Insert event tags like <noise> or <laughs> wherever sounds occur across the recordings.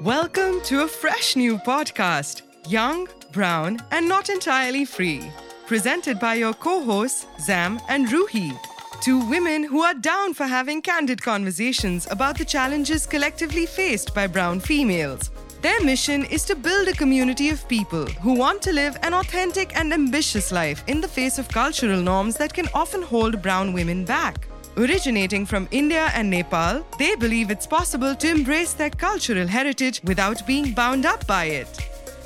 Welcome to a fresh new podcast, Young, Brown, and Not Entirely Free, presented by your co hosts, Zam and Ruhi. Two women who are down for having candid conversations about the challenges collectively faced by brown females. Their mission is to build a community of people who want to live an authentic and ambitious life in the face of cultural norms that can often hold brown women back. Originating from India and Nepal, they believe it's possible to embrace their cultural heritage without being bound up by it.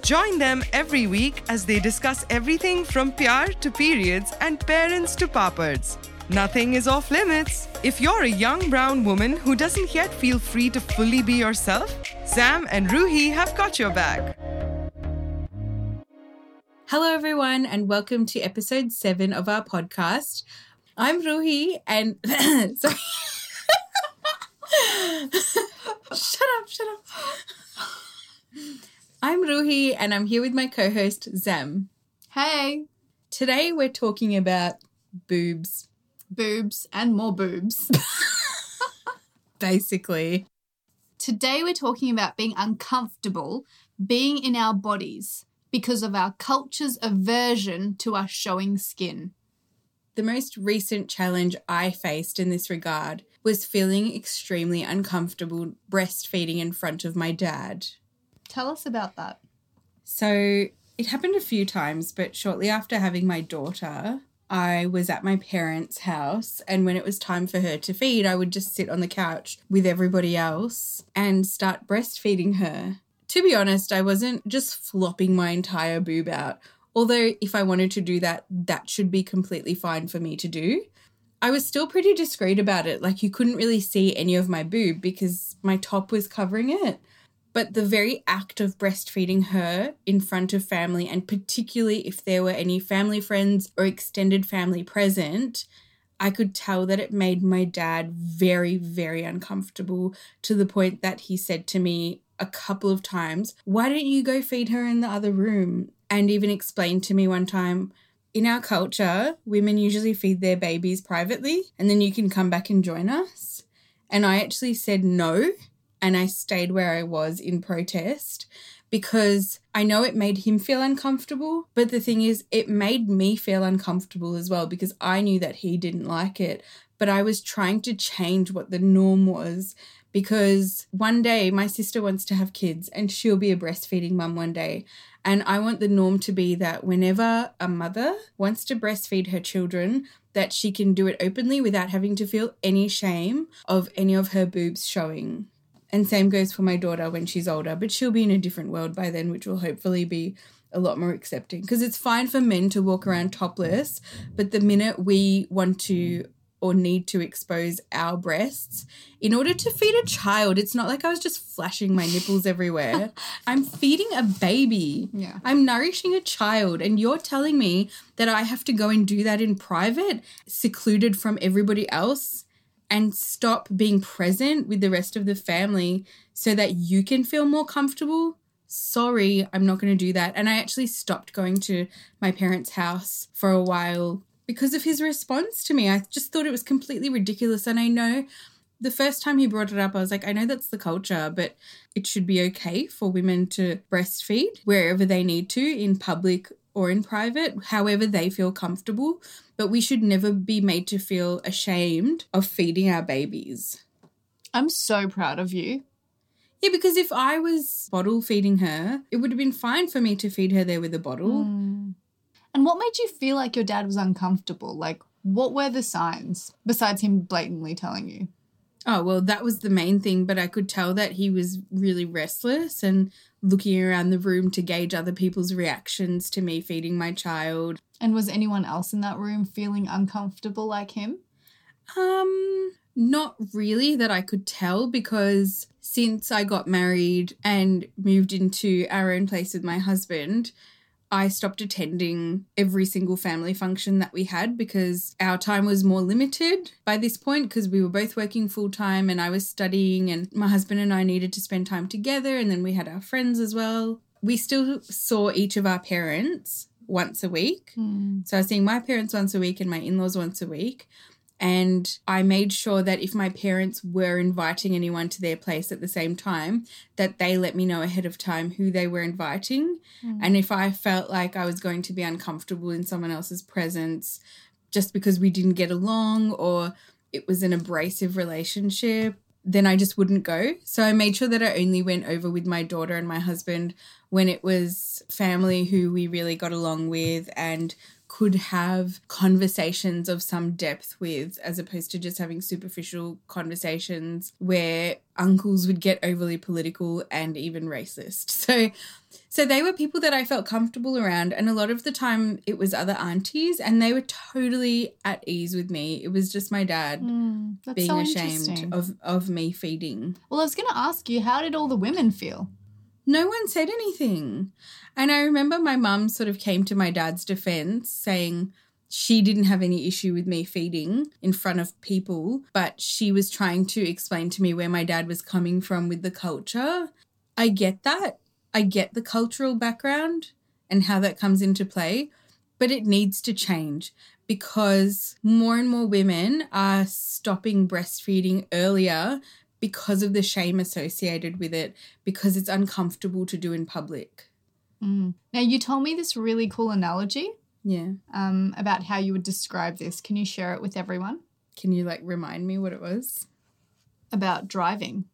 Join them every week as they discuss everything from pyar to periods and parents to papads. Nothing is off limits. If you're a young brown woman who doesn't yet feel free to fully be yourself, Zam and Ruhi have got your back. Hello, everyone, and welcome to episode seven of our podcast. I'm Ruhi, and <coughs> sorry. shut up, shut up. I'm Ruhi, and I'm here with my co host, Zam. Hey, Today, we're talking about boobs, boobs and more boobs. <laughs> basically. Today we're talking about being uncomfortable being in our bodies because of our culture's aversion to us showing skin. The most recent challenge I faced in this regard was feeling extremely uncomfortable breastfeeding in front of my dad. Tell us about that. So it happened a few times, but shortly after having my daughter, I was at my parents' house. And when it was time for her to feed, I would just sit on the couch with everybody else and start breastfeeding her. To be honest, I wasn't just flopping my entire boob out. Although, if I wanted to do that, that should be completely fine for me to do. I was still pretty discreet about it. Like, you couldn't really see any of my boob because my top was covering it. But the very act of breastfeeding her in front of family, and particularly if there were any family friends or extended family present, I could tell that it made my dad very, very uncomfortable to the point that he said to me a couple of times, Why don't you go feed her in the other room? And even explained to me one time, in our culture, women usually feed their babies privately and then you can come back and join us. And I actually said no and I stayed where I was in protest because I know it made him feel uncomfortable. But the thing is, it made me feel uncomfortable as well because I knew that he didn't like it. But I was trying to change what the norm was because one day my sister wants to have kids and she'll be a breastfeeding mum one day. And I want the norm to be that whenever a mother wants to breastfeed her children, that she can do it openly without having to feel any shame of any of her boobs showing. And same goes for my daughter when she's older, but she'll be in a different world by then, which will hopefully be a lot more accepting. Because it's fine for men to walk around topless, but the minute we want to or need to expose our breasts in order to feed a child, it's not like I was just flashing my nipples everywhere. <laughs> I'm feeding a baby. Yeah. I'm nourishing a child, and you're telling me that I have to go and do that in private, secluded from everybody else and stop being present with the rest of the family so that you can feel more comfortable. Sorry, I'm not going to do that. And I actually stopped going to my parents' house for a while because of his response to me. I just thought it was completely ridiculous. And I know the first time he brought it up, I was like, I know that's the culture, but it should be okay for women to breastfeed wherever they need to in public or in private, however they feel comfortable. But we should never be made to feel ashamed of feeding our babies. I'm so proud of you. Yeah, because if I was bottle feeding her, it would have been fine for me to feed her there with a bottle. Mm. And what made you feel like your dad was uncomfortable? Like, what were the signs besides him blatantly telling you? Oh, well, that was the main thing, but I could tell that he was really restless and looking around the room to gauge other people's reactions to me feeding my child. And was anyone else in that room feeling uncomfortable like him? Um, not really that I could tell because since I got married and moved into our own place with my husband, I stopped attending every single family function that we had because our time was more limited by this point because we were both working full time and I was studying and my husband and I needed to spend time together and then we had our friends as well. We still saw each of our parents once a week. Hmm. So I was seeing my parents once a week and my in laws once a week. And I made sure that if my parents were inviting anyone to their place at the same time, that they let me know ahead of time who they were inviting. Mm. And if I felt like I was going to be uncomfortable in someone else's presence just because we didn't get along or it was an abrasive relationship, then I just wouldn't go. So I made sure that I only went over with my daughter and my husband when it was family who we really got along with and could have conversations of some depth with, as opposed to just having superficial conversations where uncles would get overly political and even racist. <laughs> So, so they were people that I felt comfortable around, and a lot of the time it was other aunties, and they were totally at ease with me. It was just my dad Mm, being so ashamed of of me feeding. Well, I was going to ask you, how did all the women feel? No one said anything. And I remember my mum sort of came to my dad's defense saying she didn't have any issue with me feeding in front of people, but she was trying to explain to me where my dad was coming from with the culture. I get that. I get the cultural background and how that comes into play, but it needs to change because more and more women are stopping breastfeeding earlier because of the shame associated with it, because it's uncomfortable to do in public. Mm. Now, you told me this really cool analogy Yeah. um, about how you would describe this. Can you share it with everyone? Can you like remind me what it was? About driving.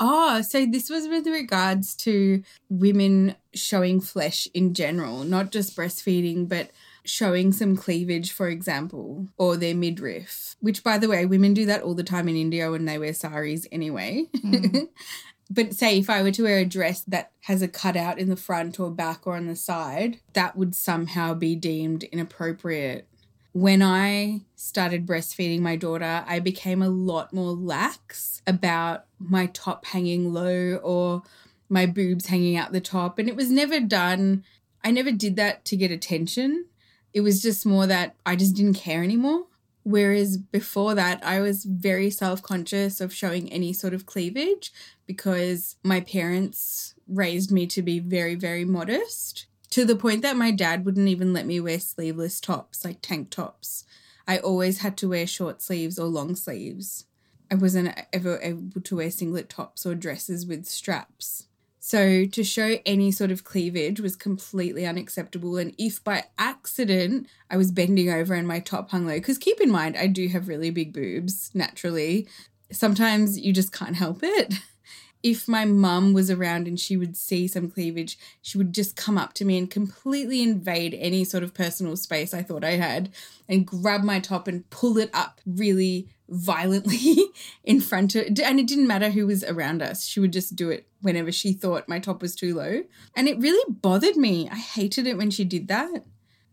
Oh, so this was with regards to women showing flesh in general, not just breastfeeding, but showing some cleavage, for example, or their midriff, which, by the way, women do that all the time in India when they wear saris anyway. Mm. <laughs> but say if I were to wear a dress that has a cutout in the front or back or on the side, that would somehow be deemed inappropriate. When I started breastfeeding my daughter, I became a lot more lax about my top hanging low or my boobs hanging out the top. And it was never done, I never did that to get attention. It was just more that I just didn't care anymore. Whereas before that, I was very self conscious of showing any sort of cleavage because my parents raised me to be very, very modest to the point that my dad wouldn't even let me wear sleeveless tops, like tank tops. I always had to wear short sleeves or long sleeves. I wasn't ever able to wear singlet tops or dresses with straps. So to show any sort of cleavage was completely unacceptable. And if by accident I was bending over and my top hung low, because keep in mind, I do have really big boobs naturally. Sometimes you just can't help it. <laughs> If my mum was around and she would see some cleavage, she would just come up to me and completely invade any sort of personal space I thought I had and grab my top and pull it up really violently <laughs> in front of and it didn't matter who was around us. She would just do it whenever she thought my top was too low. And it really bothered me. I hated it when she did that.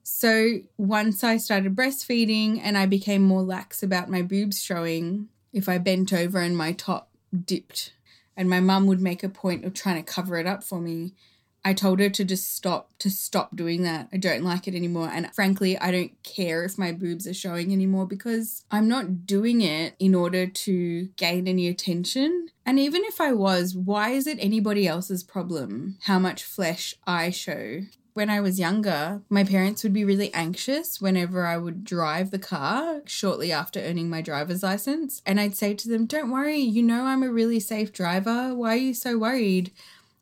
So once i started breastfeeding and i became more lax about my boobs showing if i bent over and my top dipped and my mum would make a point of trying to cover it up for me I told her to just stop to stop doing that. I don't like it anymore and frankly, I don't care if my boobs are showing anymore because I'm not doing it in order to gain any attention. And even if I was, why is it anybody else's problem how much flesh I show? When I was younger, my parents would be really anxious whenever I would drive the car shortly after earning my driver's license. And I'd say to them, Don't worry, you know I'm a really safe driver. Why are you so worried?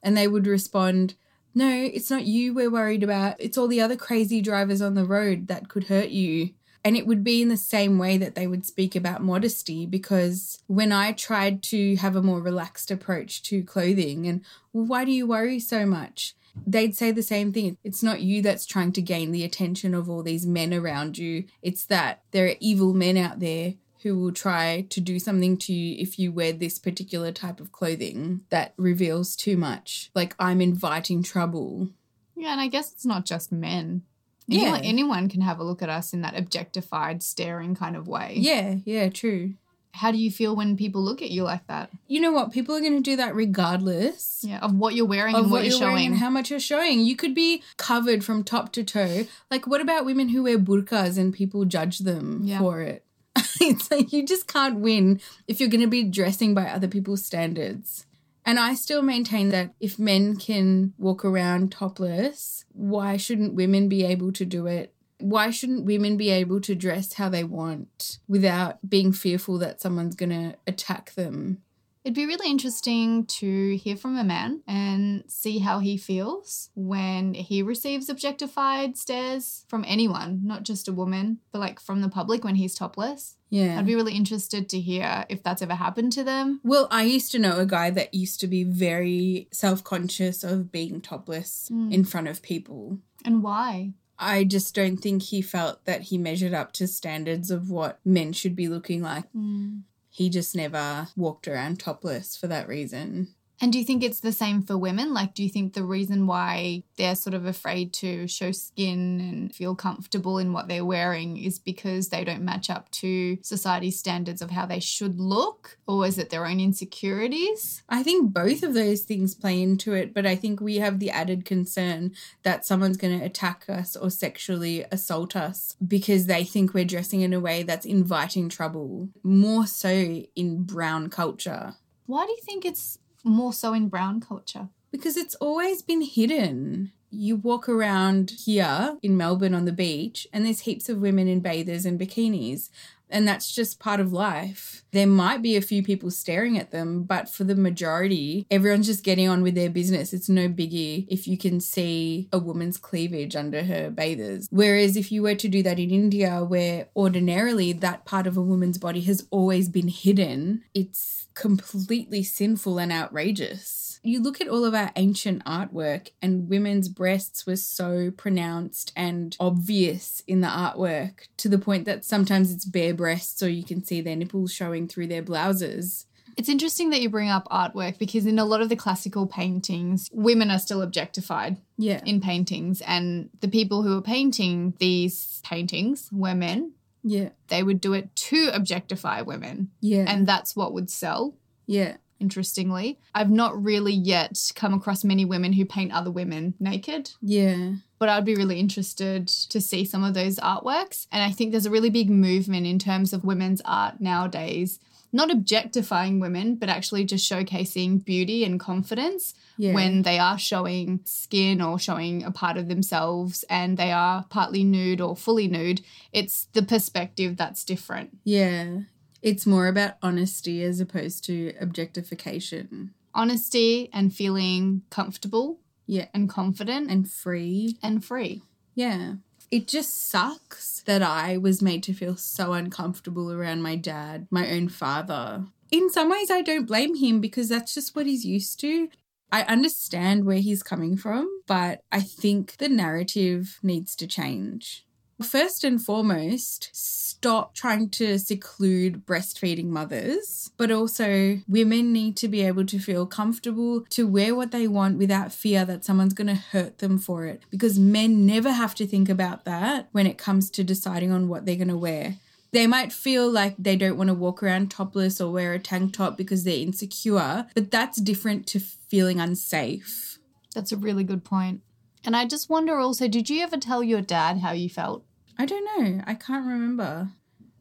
And they would respond, no, it's not you we're worried about. It's all the other crazy drivers on the road that could hurt you. And it would be in the same way that they would speak about modesty because when I tried to have a more relaxed approach to clothing and well, why do you worry so much? They'd say the same thing. It's not you that's trying to gain the attention of all these men around you. It's that there are evil men out there who will try to do something to you if you wear this particular type of clothing that reveals too much. Like I'm inviting trouble. Yeah, and I guess it's not just men. Yeah. Anyone, anyone can have a look at us in that objectified, staring kind of way. Yeah, yeah, true. How do you feel when people look at you like that? You know what? People are going to do that regardless. Yeah, of what you're wearing Of and what, what, you're, you're showing. and how much you're showing. You could be covered from top to toe. Like, what about women who wear burqas and people judge them Yeah. for it? <laughs> it's like you just can't win if you're going to be dressing by other people's standards. And I still maintain that if men can walk around topless, why shouldn't women be able to do it? Why shouldn't women be able to dress how they want without being fearful that someone's going to attack them? It'd be really interesting to hear from a man and see how he feels when he receives objectified stares from anyone, not just a woman, but like from the public when he's topless. Yeah. I'd be really interested to hear if that's ever happened to them. Well, I used to know a guy that used to be very self conscious of being topless Mm. in front of people. And why? I just don't think he felt that he measured up to standards of what men should be looking like. Mm. He just never walked around topless for that reason. And do you think it's the same for women? Like, do you think the reason why they're sort of afraid to show skin and feel comfortable in what they're wearing is because they don't match up to society's standards of how they should look? Or is it their own insecurities? I think both of those things play into it, but I think we have the added concern that someone's going to attack us or sexually assault us because they think we're dressing in a way that's inviting trouble, more so in brown culture. Why do you think it's more so in brown culture? Because it's always been hidden. You walk around here in Melbourne on the beach, and there's heaps of women in bathers and bikinis. And that's just part of life. There might be a few people staring at them, but for the majority, everyone's just getting on with their business. It's no biggie if you can see a woman's cleavage under her bathers. Whereas if you were to do that in India, where ordinarily that part of a woman's body has always been hidden, it's completely sinful and outrageous. You look at all of our ancient artwork, and women's breasts were so pronounced and obvious in the artwork to the point that sometimes it's bare breasts or you can see their nipples showing through their blouses. It's interesting that you bring up artwork because in a lot of the classical paintings, women are still objectified Yeah. in paintings, and the people who were painting these paintings were men. Yeah. They would do it to objectify women, Yeah. and that's what would sell. yeah. Interestingly, I've not really yet come across many women who paint other women naked, Yeah. but I'd be really interested to see some of those artworks. And I think there's a really big movement in terms of women's art nowadays, not objectifying women, but actually just showcasing beauty and confidence Yeah. when they are showing skin or showing a part of themselves and they are partly nude or fully nude. It's the perspective that's different. Yeah. It's more about honesty as opposed to objectification. Honesty and feeling comfortable Yeah. and confident and, free. and free. Yeah. It just sucks that I was made to feel so uncomfortable around my dad, my own father. In some ways, I don't blame him because that's just what he's used to. I understand where he's coming from, but I think the narrative needs to change. First and foremost, stop trying to seclude breastfeeding mothers, but also women need to be able to feel comfortable to wear what they want without fear that someone's going to hurt them for it. Because men never have to think about that when it comes to deciding on what they're going to wear. They might feel like they don't want to walk around topless or wear a tank top because they're insecure, but that's different to feeling unsafe. That's a really good point. And I just wonder also, did you ever tell your dad how you felt? I don't know. I can't remember.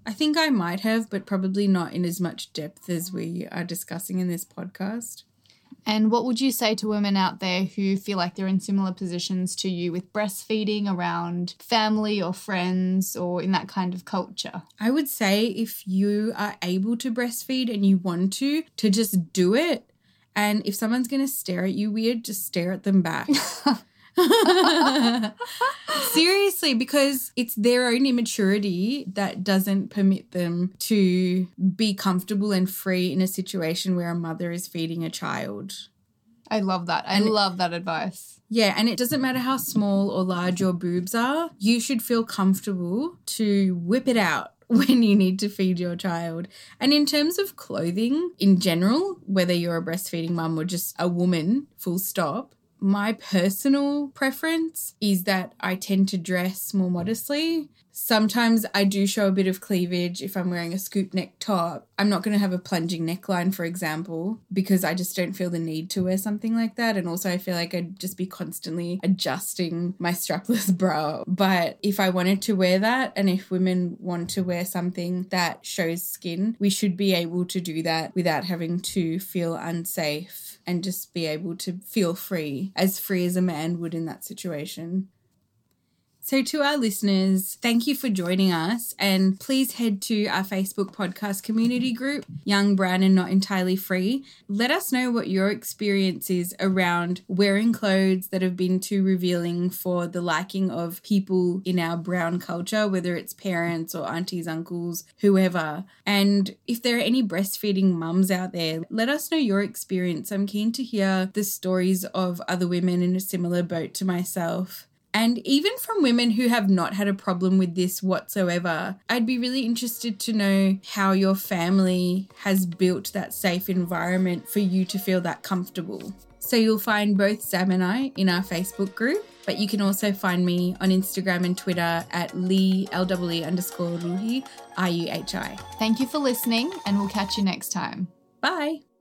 I think I might have, but probably not in as much depth as we are discussing in this podcast. And what would you say to women out there who feel like they're in similar positions to you with breastfeeding around family or friends or in that kind of culture? I would say if you are able to breastfeed and you want to, to just do it. And if someone's going to stare at you weird, just stare at them back. <laughs> <laughs> Seriously, because it's their own immaturity that doesn't permit them to be comfortable and free in a situation where a mother is feeding a child. I love that. I And- love that advice. Yeah, and it doesn't matter how small or large your boobs are, you should feel comfortable to whip it out <laughs> when you need to feed your child. And in terms of clothing in general, whether you're a breastfeeding mum or just a woman, full stop, my personal preference is that I tend to dress more modestly. Sometimes I do show a bit of cleavage if I'm wearing a scoop neck top. I'm not going to have a plunging neckline, for example, because I just don't feel the need to wear something like that. And also, I feel like I'd just be constantly adjusting my strapless <laughs> bra. But if I wanted to wear that, and if women want to wear something that shows skin, we should be able to do that without having to feel unsafe and just be able to feel free, as free as a man would in that situation. So, to our listeners, thank you for joining us. And please head to our Facebook podcast community group, Young, Brown, and Not Entirely Free. Let us know what your experience is around wearing clothes that have been too revealing for the liking of people in our brown culture, whether it's parents or aunties, uncles, whoever. And if there are any breastfeeding mums out there, let us know your experience. I'm keen to hear the stories of other women in a similar boat to myself. And even from women who have not had a problem with this whatsoever, I'd be really interested to know how your family has built that safe environment for you to feel that comfortable. So you'll find both Zam and I in our Facebook group, but you can also find me on Instagram and Twitter at Lee LWE underscore Ruhi, R U H I. Thank you for listening, and we'll catch you next time. Bye.